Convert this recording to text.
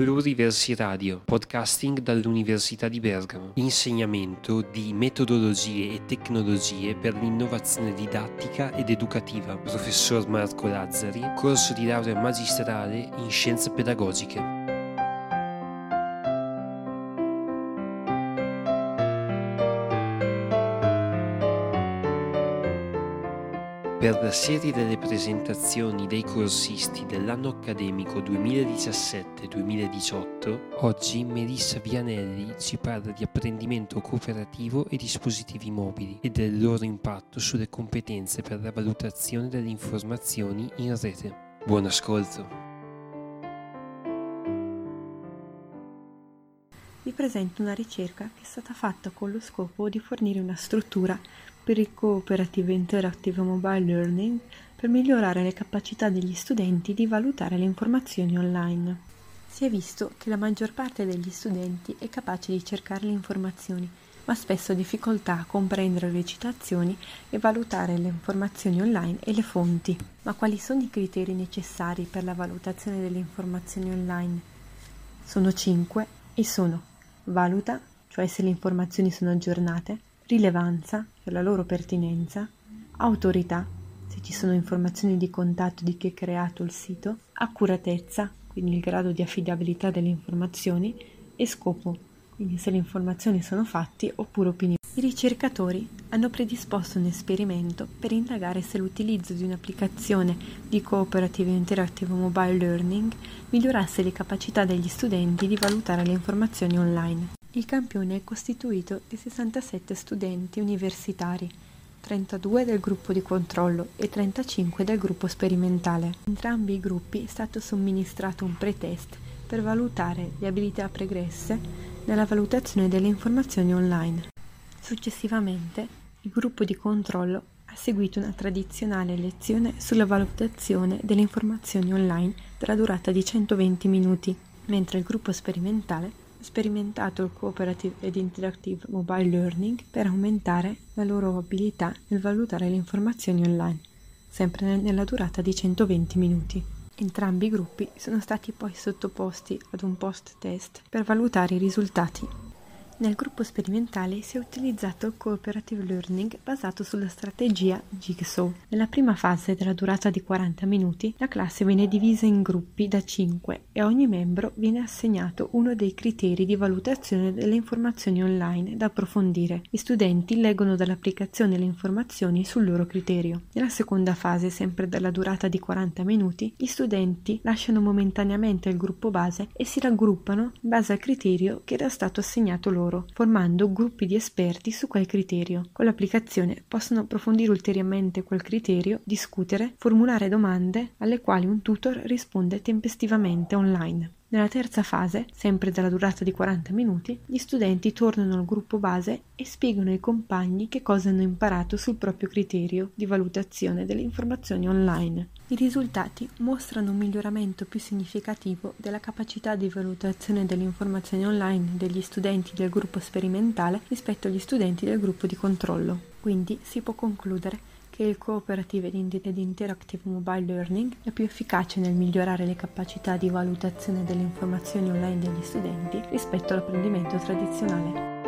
Pluriversi Radio, podcasting dall'Università di Bergamo. Insegnamento di metodologie e tecnologie per l'innovazione didattica ed educativa. Professor Marco Lazzari, corso di laurea magistrale in scienze pedagogiche. Per la serie delle presentazioni dei corsisti dell'anno accademico 2017-2018, oggi Melissa Vianelli ci parla di apprendimento cooperativo e dispositivi mobili e del loro impatto sulle competenze per la valutazione delle informazioni in rete. Buon ascolto! Vi presento una ricerca che è stata fatta con lo scopo di fornire una struttura per il Cooperative Interactive Mobile Learning per migliorare le capacità degli studenti di valutare le informazioni online. Si è visto che la maggior parte degli studenti è capace di cercare le informazioni, ma spesso ha difficoltà a comprendere le citazioni e valutare le informazioni online e le fonti. Ma quali sono i criteri necessari per la valutazione delle informazioni online? Sono cinque e sono valuta, cioè se le informazioni sono aggiornate, rilevanza, per la loro pertinenza, autorità, se ci sono informazioni di contatto di chi ha creato il sito, accuratezza, quindi il grado di affidabilità delle informazioni, e scopo, quindi se le informazioni sono fatti oppure opinioni. I ricercatori hanno predisposto un esperimento per indagare se l'utilizzo di un'applicazione di Cooperative Interactive Mobile Learning migliorasse le capacità degli studenti di valutare le informazioni online. Il campione è costituito di 67 studenti universitari, 32 del gruppo di controllo e 35 del gruppo sperimentale. Entrambi i gruppi è stato somministrato un pretest per valutare le abilità pregresse nella valutazione delle informazioni online. Successivamente, il gruppo di controllo ha seguito una tradizionale lezione sulla valutazione delle informazioni online della durata di 120 minuti, mentre il gruppo sperimentale sperimentato il Cooperative ed Interactive Mobile Learning per aumentare la loro abilità nel valutare le informazioni online, sempre nella durata di 120 minuti. Entrambi i gruppi sono stati poi sottoposti ad un post-test per valutare i risultati nel gruppo sperimentale si è utilizzato il cooperative learning basato sulla strategia Jigsaw. Nella prima fase della durata di 40 minuti, la classe viene divisa in gruppi da 5 e a ogni membro viene assegnato uno dei criteri di valutazione delle informazioni online da approfondire. Gli studenti leggono dall'applicazione le informazioni sul loro criterio. Nella seconda fase, sempre della durata di 40 minuti, gli studenti lasciano momentaneamente il gruppo base e si raggruppano in base al criterio che era stato assegnato loro loro, formando gruppi di esperti su quel criterio. Con l'applicazione possono approfondire ulteriormente quel criterio, discutere, formulare domande alle quali un tutor risponde tempestivamente online. Nella terza fase, sempre della durata di 40 minuti, gli studenti tornano al gruppo base e spiegano ai compagni che cosa hanno imparato sul proprio criterio di valutazione delle informazioni online. I risultati mostrano un miglioramento più significativo della capacità di valutazione delle informazioni online degli studenti del gruppo sperimentale rispetto agli studenti del gruppo di controllo. Quindi si può concludere che il Cooperative ed Interactive Mobile Learning è più efficace nel migliorare le capacità di valutazione delle informazioni online degli studenti rispetto all'apprendimento tradizionale.